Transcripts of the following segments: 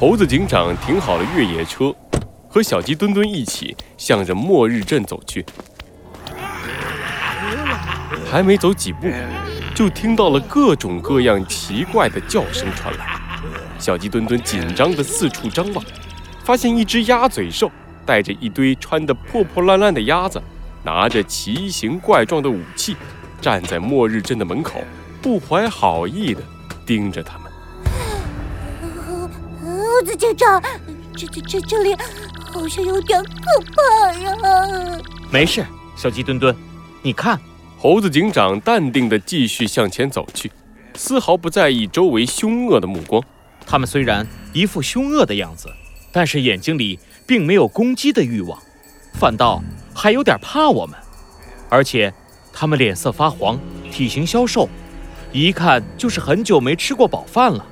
猴子警长停好了越野车，和小鸡墩墩一起向着末日镇走去。还没走几步，就听到了各种各样奇怪的叫声传来。小鸡墩墩紧张地四处张望，发现一只鸭嘴兽带着一堆穿得破破烂烂的鸭子，拿着奇形怪状的武器，站在末日镇的门口，不怀好意地盯着他们。猴子警长，这这这这里好像有点可怕呀！没事，小鸡墩墩，你看。猴子警长淡定地继续向前走去，丝毫不在意周围凶恶的目光。他们虽然一副凶恶的样子，但是眼睛里并没有攻击的欲望，反倒还有点怕我们。而且他们脸色发黄，体型消瘦，一看就是很久没吃过饱饭了。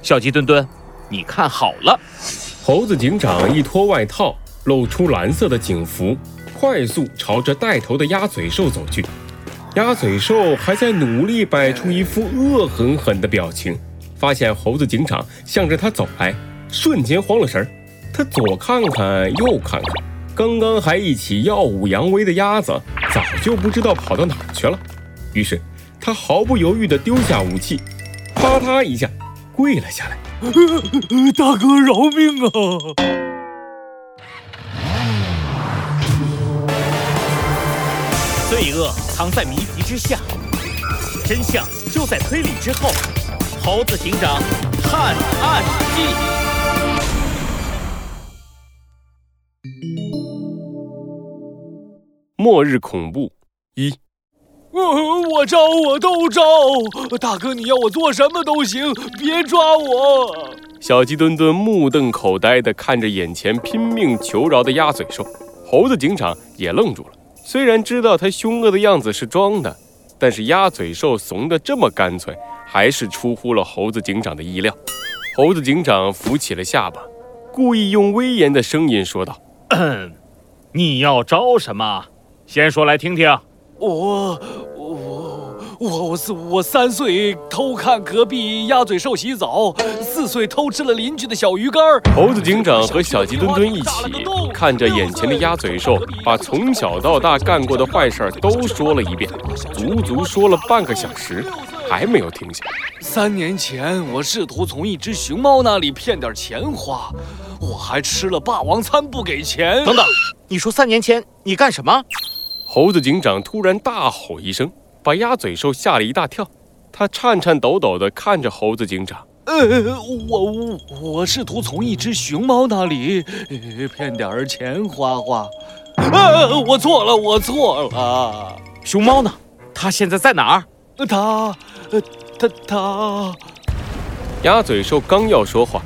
小鸡墩墩，你看好了。猴子警长一脱外套，露出蓝色的警服，快速朝着带头的鸭嘴兽走去。鸭嘴兽还在努力摆出一副恶狠狠的表情，发现猴子警长向着他走来，瞬间慌了神儿。他左看看，右看看，刚刚还一起耀武扬威的鸭子，早就不知道跑到哪儿去了。于是他毫不犹豫地丢下武器，啪嗒一下跪了下来：“大哥饶命啊！”罪恶藏在谜题之下，真相就在推理之后。猴子警长探案记：末日恐怖一。我招，我都招。大哥，你要我做什么都行，别抓我。小鸡墩墩目瞪口呆地看着眼前拼命求饶的鸭嘴兽，猴子警长也愣住了。虽然知道他凶恶的样子是装的，但是鸭嘴兽怂得这么干脆，还是出乎了猴子警长的意料。猴子警长扶起了下巴，故意用威严的声音说道：“你要招什么？先说来听听。”我。我我是我三岁偷看隔壁鸭嘴兽洗澡，四岁偷吃了邻居的小鱼干。猴子警长和小鸡墩墩一起看着眼前的鸭嘴兽，把从小到大干过的坏事都说了一遍，足足说了半个小时，还没有停下。三年前，我试图从一只熊猫那里骗点钱花，我还吃了霸王餐不给钱。等等，你说三年前你干什么？猴子警长突然大吼一声。把鸭嘴兽吓了一大跳，他颤颤抖抖地看着猴子警长。呃，我我我试图从一只熊猫那里骗点钱花花。呃，我错了，我错了。熊猫呢？它现在在哪儿？它，呃它它。鸭嘴兽刚要说话，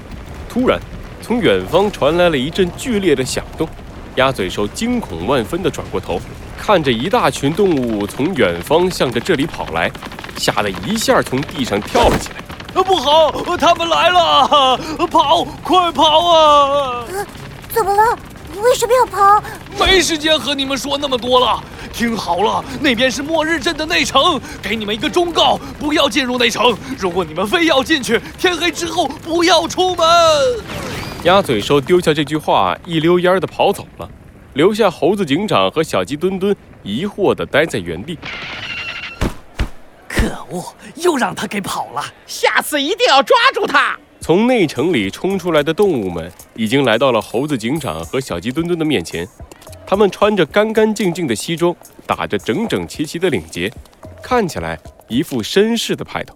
突然从远方传来了一阵剧烈的响动。鸭嘴兽惊恐万分地转过头。看着一大群动物从远方向着这里跑来，吓得一下从地上跳了起来。啊，不好，他们来了！跑，快跑啊！怎么了？为什么要跑？没时间和你们说那么多了。听好了，那边是末日镇的内城，给你们一个忠告：不要进入内城。如果你们非要进去，天黑之后不要出门。鸭嘴兽丢下这句话，一溜烟的跑走了。留下猴子警长和小鸡墩墩疑惑地待在原地。可恶，又让他给跑了！下次一定要抓住他！从内城里冲出来的动物们已经来到了猴子警长和小鸡墩墩的面前。他们穿着干干净净的西装，打着整整齐齐的领结，看起来一副绅士的派头。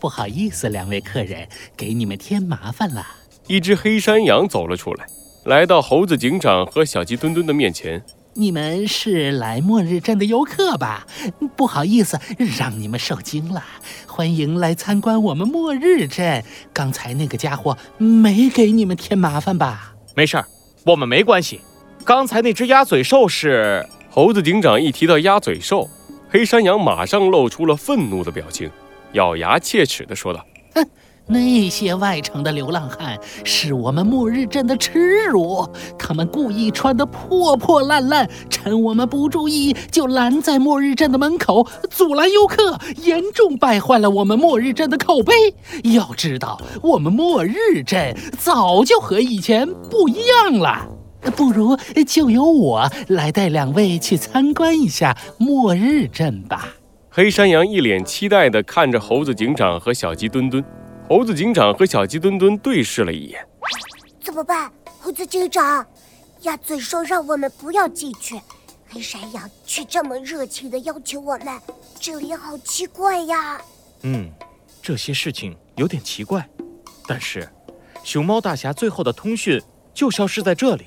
不好意思，两位客人，给你们添麻烦了。一只黑山羊走了出来。来到猴子警长和小鸡墩墩的面前，你们是来末日镇的游客吧？不好意思，让你们受惊了。欢迎来参观我们末日镇。刚才那个家伙没给你们添麻烦吧？没事儿，我们没关系。刚才那只鸭嘴兽是……猴子警长一提到鸭嘴兽，黑山羊马上露出了愤怒的表情，咬牙切齿地说道：“哼，那些外城的流浪汉是我们末日镇的耻辱，他们故意穿得破破烂烂，趁我们不注意就拦在末日镇的门口，阻拦游客，严重败坏了我们末日镇的口碑。要知道，我们末日镇早就和以前不一样了。不如就由我来带两位去参观一下末日镇吧。黑山羊一脸期待地看着猴子警长和小鸡墩墩。猴子警长和小鸡墩墩对视了一眼，怎么办？猴子警长，鸭嘴兽让我们不要进去，黑山羊却这么热情地要求我们，这里好奇怪呀。嗯，这些事情有点奇怪，但是熊猫大侠最后的通讯就消失在这里。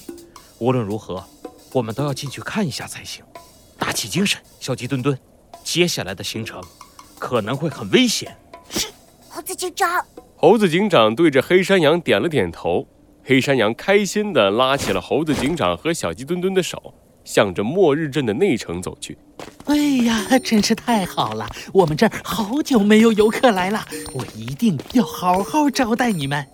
无论如何，我们都要进去看一下才行。打起精神，小鸡墩墩，接下来的行程可能会很危险。是。猴子警长，猴子警长对着黑山羊点了点头。黑山羊开心地拉起了猴子警长和小鸡墩墩的手，向着末日镇的内城走去。哎呀，真是太好了！我们这儿好久没有游客来了，我一定要好好招待你们。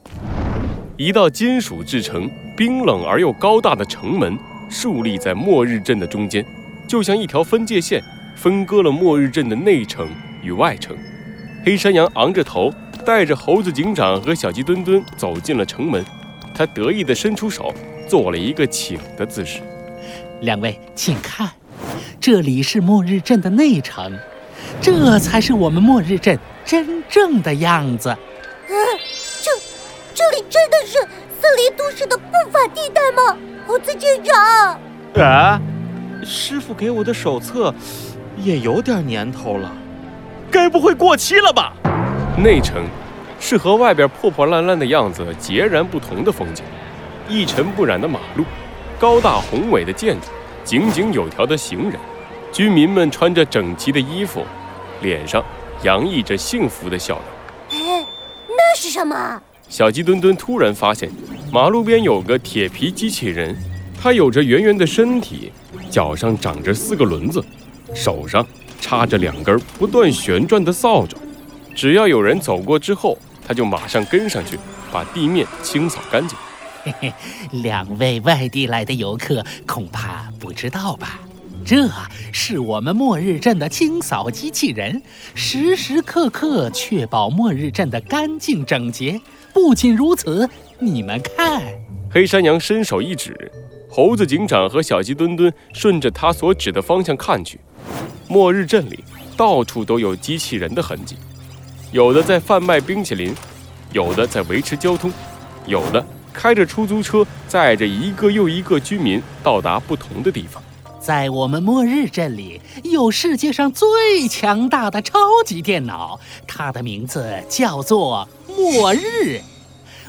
一道金属制成、冰冷而又高大的城门竖立在末日镇的中间，就像一条分界线，分割了末日镇的内城与外城。黑山羊昂着头，带着猴子警长和小鸡墩墩走进了城门。他得意地伸出手，做了一个请的姿势。两位，请看，这里是末日镇的内城，这才是我们末日镇真正的样子。嗯，这这里真的是森林都市的不法地带吗？猴子警长？啊，师傅给我的手册也有点年头了。该不会过期了吧？内城是和外边破破烂烂的样子截然不同的风景，一尘不染的马路，高大宏伟的建筑，井井有条的行人，居民们穿着整齐的衣服，脸上洋溢着幸福的笑容。哎，那是什么？小鸡墩墩突然发现，马路边有个铁皮机器人，它有着圆圆的身体，脚上长着四个轮子，手上。插着两根不断旋转的扫帚，只要有人走过之后，他就马上跟上去，把地面清扫干净。嘿嘿，两位外地来的游客恐怕不知道吧？这是我们末日镇的清扫机器人，时时刻刻确保末日镇的干净整洁。不仅如此，你们看，黑山羊伸手一指，猴子警长和小鸡墩墩顺着他所指的方向看去。末日镇里到处都有机器人的痕迹，有的在贩卖冰淇淋，有的在维持交通，有的开着出租车载着一个又一个居民到达不同的地方。在我们末日镇里，有世界上最强大的超级电脑，它的名字叫做末日。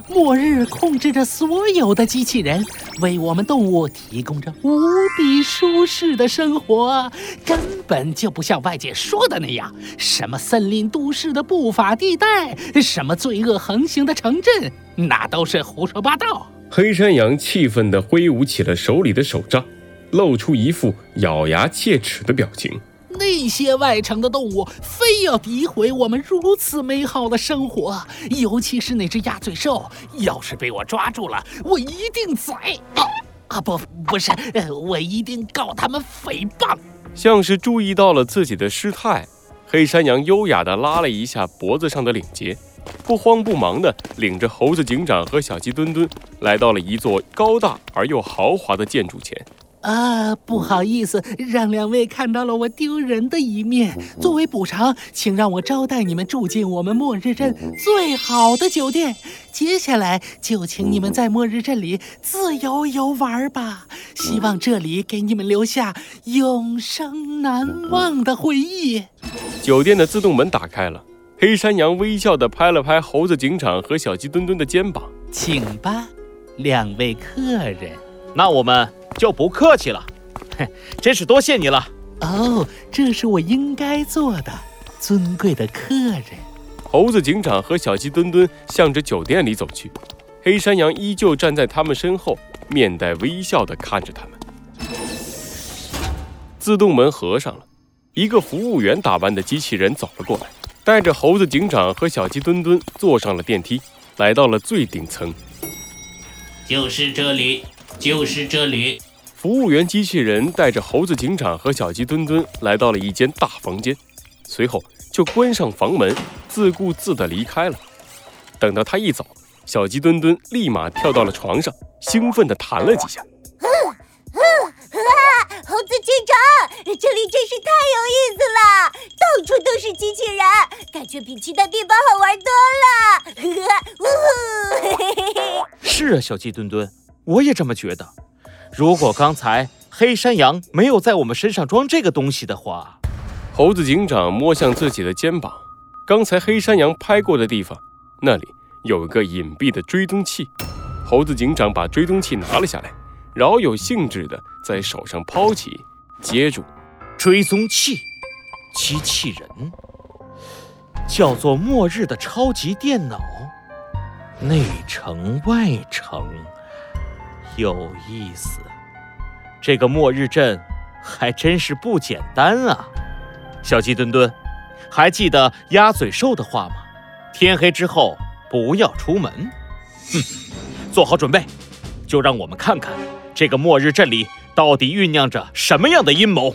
末日控制着所有的机器人，为我们动物提供着无比舒适的生活，根本就不像外界说的那样，什么森林都市的不法地带，什么罪恶横行的城镇，那都是胡说八道。黑山羊气愤地挥舞起了手里的手杖，露出一副咬牙切齿的表情。那些外城的动物非要诋毁我们如此美好的生活，尤其是那只鸭嘴兽。要是被我抓住了，我一定宰！啊，不，不是，我一定告他们诽谤。像是注意到了自己的失态，黑山羊优雅地拉了一下脖子上的领结，不慌不忙地领着猴子警长和小鸡墩墩来到了一座高大而又豪华的建筑前。啊，不好意思，让两位看到了我丢人的一面。作为补偿，请让我招待你们住进我们末日镇最好的酒店。接下来就请你们在末日镇里自由游玩吧。希望这里给你们留下永生难忘的回忆。酒店的自动门打开了，黑山羊微笑地拍了拍猴子警长和小鸡墩墩的肩膀，请吧，两位客人。那我们。就不客气了，哼，真是多谢你了。哦，这是我应该做的，尊贵的客人。猴子警长和小鸡墩墩向着酒店里走去，黑山羊依旧站在他们身后，面带微笑地看着他们。自动门合上了，一个服务员打扮的机器人走了过来，带着猴子警长和小鸡墩墩坐上了电梯，来到了最顶层。就是这里，就是这里。服务员机器人带着猴子警长和小鸡墩墩来到了一间大房间，随后就关上房门，自顾自地离开了。等到他一走，小鸡墩墩立马跳到了床上，兴奋地弹了几下。猴子警长，这里真是太有意思了，到处都是机器人，感觉比其他地方好玩多了。是啊，小鸡墩墩，我也这么觉得。如果刚才黑山羊没有在我们身上装这个东西的话，猴子警长摸向自己的肩膀，刚才黑山羊拍过的地方，那里有一个隐蔽的追踪器。猴子警长把追踪器拿了下来。饶有兴致地在手上抛起，接住，追踪器，机器人，叫做末日的超级电脑，内城外城，有意思。这个末日镇还真是不简单啊！小鸡墩墩，还记得鸭嘴兽的话吗？天黑之后不要出门。哼，做好准备，就让我们看看。这个末日镇里到底酝酿着什么样的阴谋？